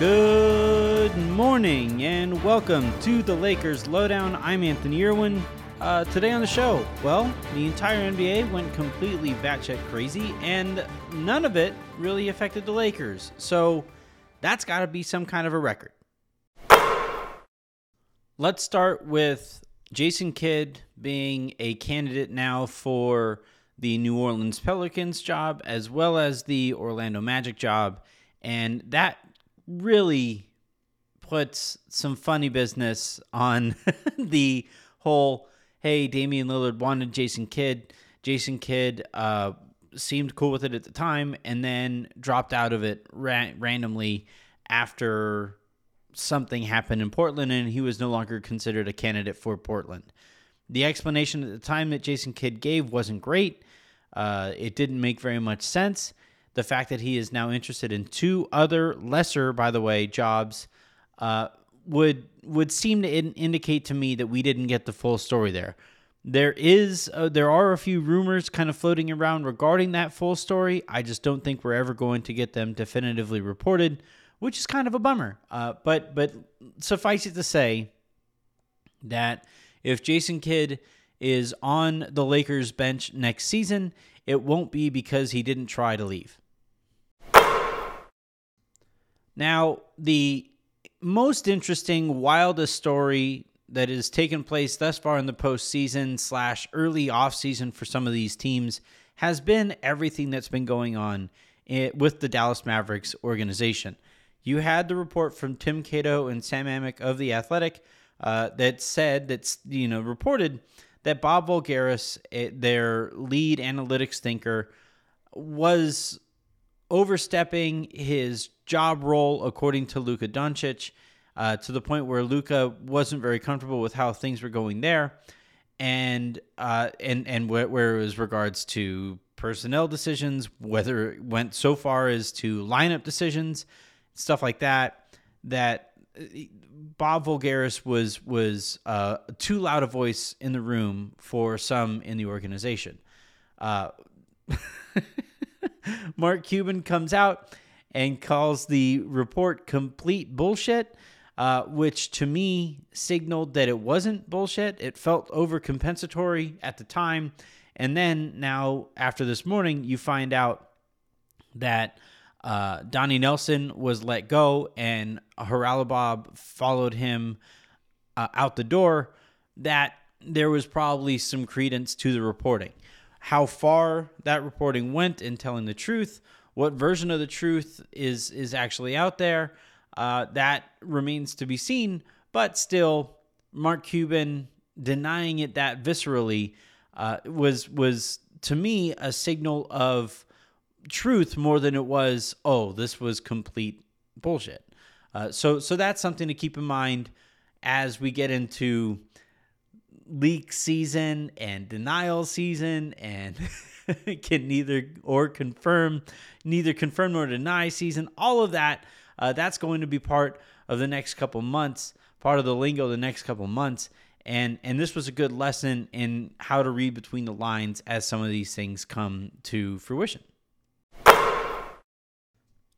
Good morning and welcome to the Lakers Lowdown. I'm Anthony Irwin. Uh, today on the show, well, the entire NBA went completely batshit crazy, and none of it really affected the Lakers. So that's got to be some kind of a record. Let's start with Jason Kidd being a candidate now for the New Orleans Pelicans job as well as the Orlando Magic job. And that really puts some funny business on the whole hey, Damian Lillard wanted Jason Kidd. Jason Kidd uh, seemed cool with it at the time and then dropped out of it ra- randomly after something happened in Portland and he was no longer considered a candidate for Portland. The explanation at the time that Jason Kidd gave wasn't great. Uh, it didn't make very much sense. The fact that he is now interested in two other lesser, by the way, jobs uh, would would seem to in- indicate to me that we didn't get the full story there. There is uh, there are a few rumors kind of floating around regarding that full story. I just don't think we're ever going to get them definitively reported, which is kind of a bummer. Uh, but but suffice it to say that if Jason Kidd is on the Lakers bench next season, it won't be because he didn't try to leave. Now, the most interesting, wildest story that has taken place thus far in the postseason slash early offseason for some of these teams has been everything that's been going on with the Dallas Mavericks organization. You had the report from Tim Cato and Sam Amick of the Athletic uh, that said that's you know reported that Bob Voulgaris, eh, their lead analytics thinker, was overstepping his job role according to Luka Doncic uh, to the point where Luka wasn't very comfortable with how things were going there, and uh, and and where, where it was regards to personnel decisions, whether it went so far as to lineup decisions, stuff like that. That uh, Bob Voulgaris was was uh, too loud a voice in the room for some in the organization. Mark Cuban comes out and calls the report complete bullshit, uh, which to me signaled that it wasn't bullshit. It felt overcompensatory at the time. And then now, after this morning, you find out that uh, Donnie Nelson was let go and Haralabob followed him uh, out the door. That there was probably some credence to the reporting. How far that reporting went in telling the truth, what version of the truth is is actually out there, uh, that remains to be seen. But still, Mark Cuban denying it that viscerally uh, was was to me a signal of truth more than it was. Oh, this was complete bullshit. Uh, so so that's something to keep in mind as we get into leak season and denial season and can neither or confirm neither confirm nor deny season. All of that uh, that's going to be part of the next couple months part of the lingo the next couple months. And and this was a good lesson in how to read between the lines as some of these things come to fruition.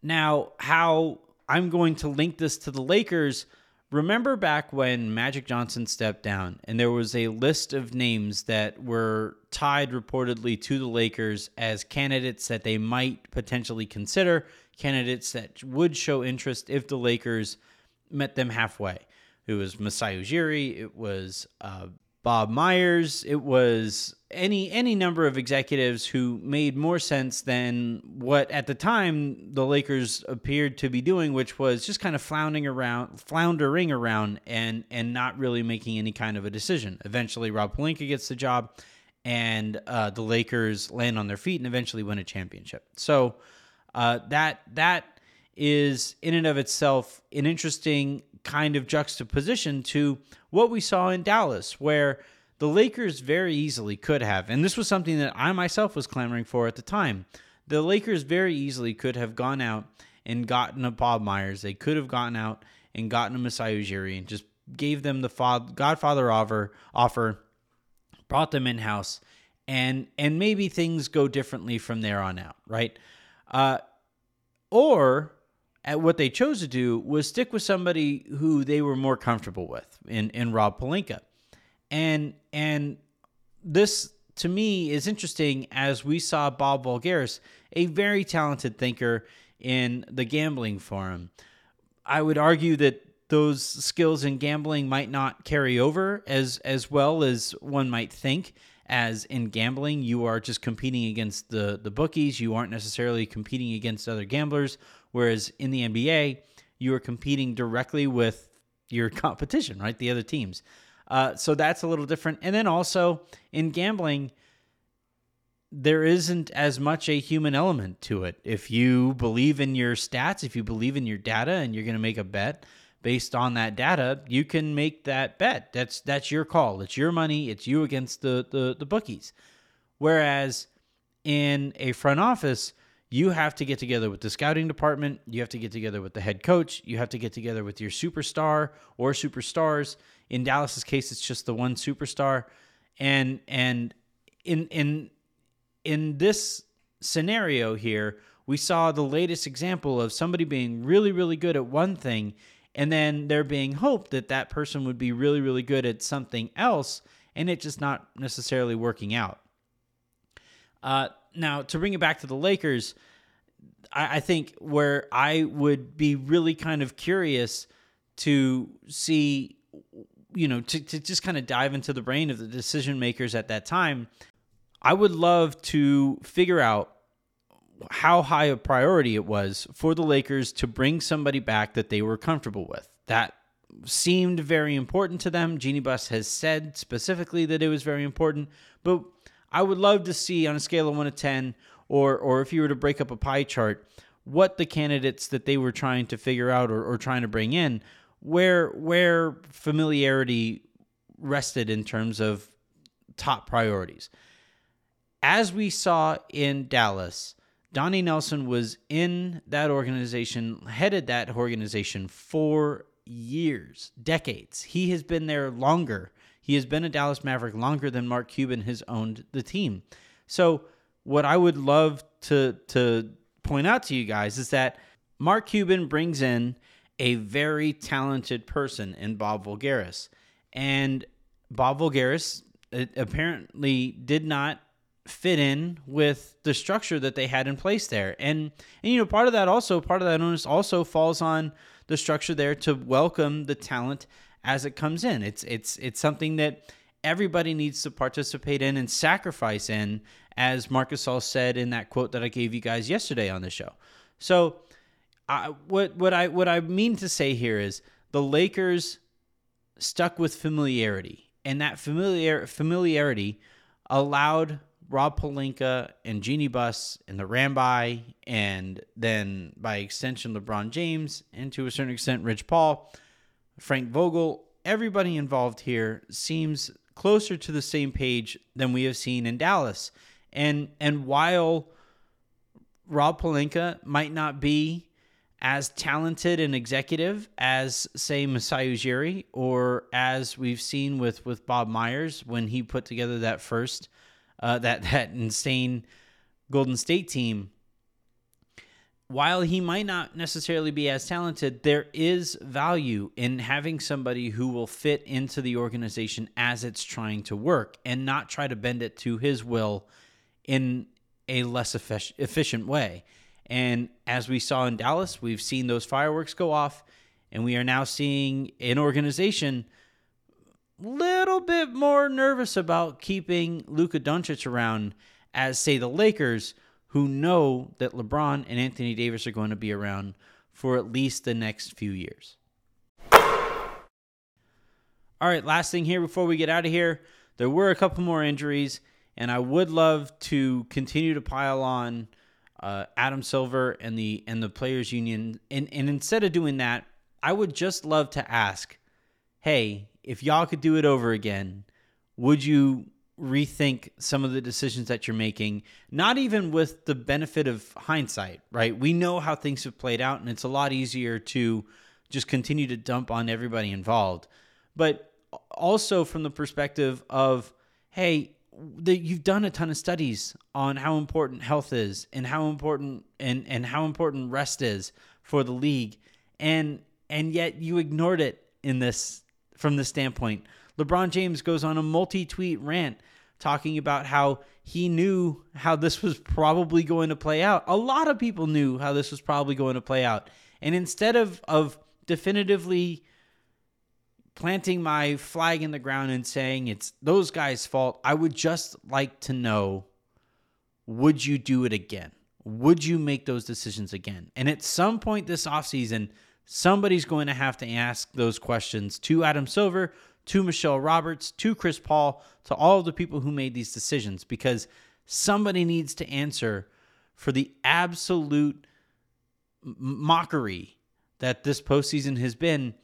Now how i'm going to link this to the lakers Remember back when Magic Johnson stepped down and there was a list of names that were tied reportedly to the Lakers as candidates that they might potentially consider, candidates that would show interest if the Lakers met them halfway. It was Masai Ujiri, it was uh, Bob Myers, it was any any number of executives who made more sense than what at the time the Lakers appeared to be doing, which was just kind of floundering around, floundering around, and and not really making any kind of a decision. Eventually, Rob Pelinka gets the job, and uh, the Lakers land on their feet and eventually win a championship. So uh, that that is in and of itself an interesting kind of juxtaposition to what we saw in Dallas, where the Lakers very easily could have, and this was something that I myself was clamoring for at the time. The Lakers very easily could have gone out and gotten a Bob Myers. They could have gone out and gotten a Masai Ujiri and just gave them the Godfather offer, offer, brought them in house, and and maybe things go differently from there on out, right? Uh, or at what they chose to do was stick with somebody who they were more comfortable with in in Rob Pelinka. And and this to me is interesting as we saw Bob Voulgaris, a very talented thinker in the gambling forum. I would argue that those skills in gambling might not carry over as as well as one might think as in gambling you are just competing against the the bookies you aren't necessarily competing against other gamblers whereas in the NBA you are competing directly with your competition right the other teams uh, so that's a little different and then also in gambling there isn't as much a human element to it if you believe in your stats if you believe in your data and you're going to make a bet based on that data, you can make that bet. That's that's your call. It's your money. It's you against the the, the bookies. Whereas in a front office, you have to get together with the scouting department. You have to get together with the head coach. You have to get together with your superstar or superstars. In Dallas's case, it's just the one superstar. And and in in in this scenario here, we saw the latest example of somebody being really really good at one thing and then there being hope that that person would be really, really good at something else, and it just not necessarily working out. Uh, now, to bring it back to the Lakers, I, I think where I would be really kind of curious to see, you know, to, to just kind of dive into the brain of the decision makers at that time, I would love to figure out how high a priority it was for the Lakers to bring somebody back that they were comfortable with. That seemed very important to them. Jeanie Buss has said specifically that it was very important, but I would love to see on a scale of 1 to 10 or or if you were to break up a pie chart what the candidates that they were trying to figure out or, or trying to bring in where where familiarity rested in terms of top priorities. As we saw in Dallas, Donnie Nelson was in that organization, headed that organization for years, decades. He has been there longer. He has been a Dallas Maverick longer than Mark Cuban has owned the team. So, what I would love to to point out to you guys is that Mark Cuban brings in a very talented person in Bob Voulgaris. And Bob Voulgaris uh, apparently did not fit in with the structure that they had in place there. And and you know, part of that also, part of that onus also falls on the structure there to welcome the talent as it comes in. It's it's it's something that everybody needs to participate in and sacrifice in, as Marc Gasol said in that quote that I gave you guys yesterday on the show. So, I, what what I what I mean to say here is the Lakers stuck with familiarity, and that familiar familiarity allowed Rob Pelinka and Jeanie Buss and the Rambis, and then by extension LeBron James, and to a certain extent Rich Paul, Frank Vogel, everybody involved here seems closer to the same page than we have seen in Dallas. And and while Rob Pelinka might not be as talented an executive as say Masai Ujiri or as we've seen with with Bob Myers when he put together that first uh, that that insane Golden State team. While he might not necessarily be as talented, there is value in having somebody who will fit into the organization as it's trying to work and not try to bend it to his will in a less efficient way. And as we saw in Dallas, we've seen those fireworks go off, and we are now seeing an organization little bit more nervous about keeping Luka Doncic around as say the Lakers who know that LeBron and Anthony Davis are going to be around for at least the next few years. All right, last thing here before we get out of here, there were a couple more injuries and I would love to continue to pile on uh, Adam Silver and the and the players union and and instead of doing that, I would just love to ask, hey, if y'all could do it over again, would you rethink some of the decisions that you're making? Not even with the benefit of hindsight, right? We know how things have played out, and it's a lot easier to just continue to dump on everybody involved. But also from the perspective of, hey, that you've done a ton of studies on how important health is and how important and and how important rest is for the league and and yet you ignored it in this from the standpoint LeBron James goes on a multi-tweet rant talking about how he knew how this was probably going to play out. A lot of people knew how this was probably going to play out. And instead of of definitively planting my flag in the ground and saying it's those guys' fault, I would just like to know would you do it again? Would you make those decisions again? And at some point this offseason, somebody's going to have to ask those questions to Adam Silver, to Michelle Roberts, to Chris Paul, to all of the people who made these decisions because somebody needs to answer for the absolute mockery that this postseason has been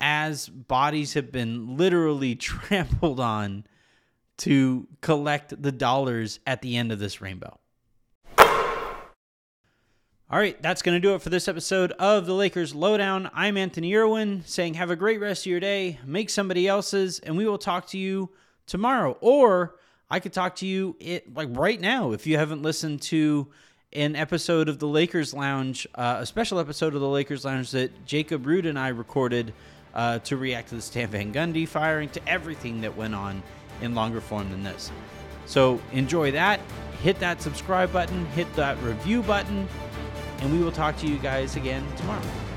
as bodies have been literally trampled on to collect the dollars at the end of this rainbow. All right, that's going to do it for this episode of the Lakers Lowdown. I'm Anthony Irwin saying, have a great rest of your day, make somebody else's, and we will talk to you tomorrow. Or I could talk to you it like right now if you haven't listened to an episode of the Lakers Lounge, uh, a special episode of the Lakers Lounge that Jacob Rude and I recorded uh, to react to the Stan Van Gundy firing, to everything that went on in longer form than this. So enjoy that. Hit that subscribe button, hit that review button, and we will talk to you guys again tomorrow.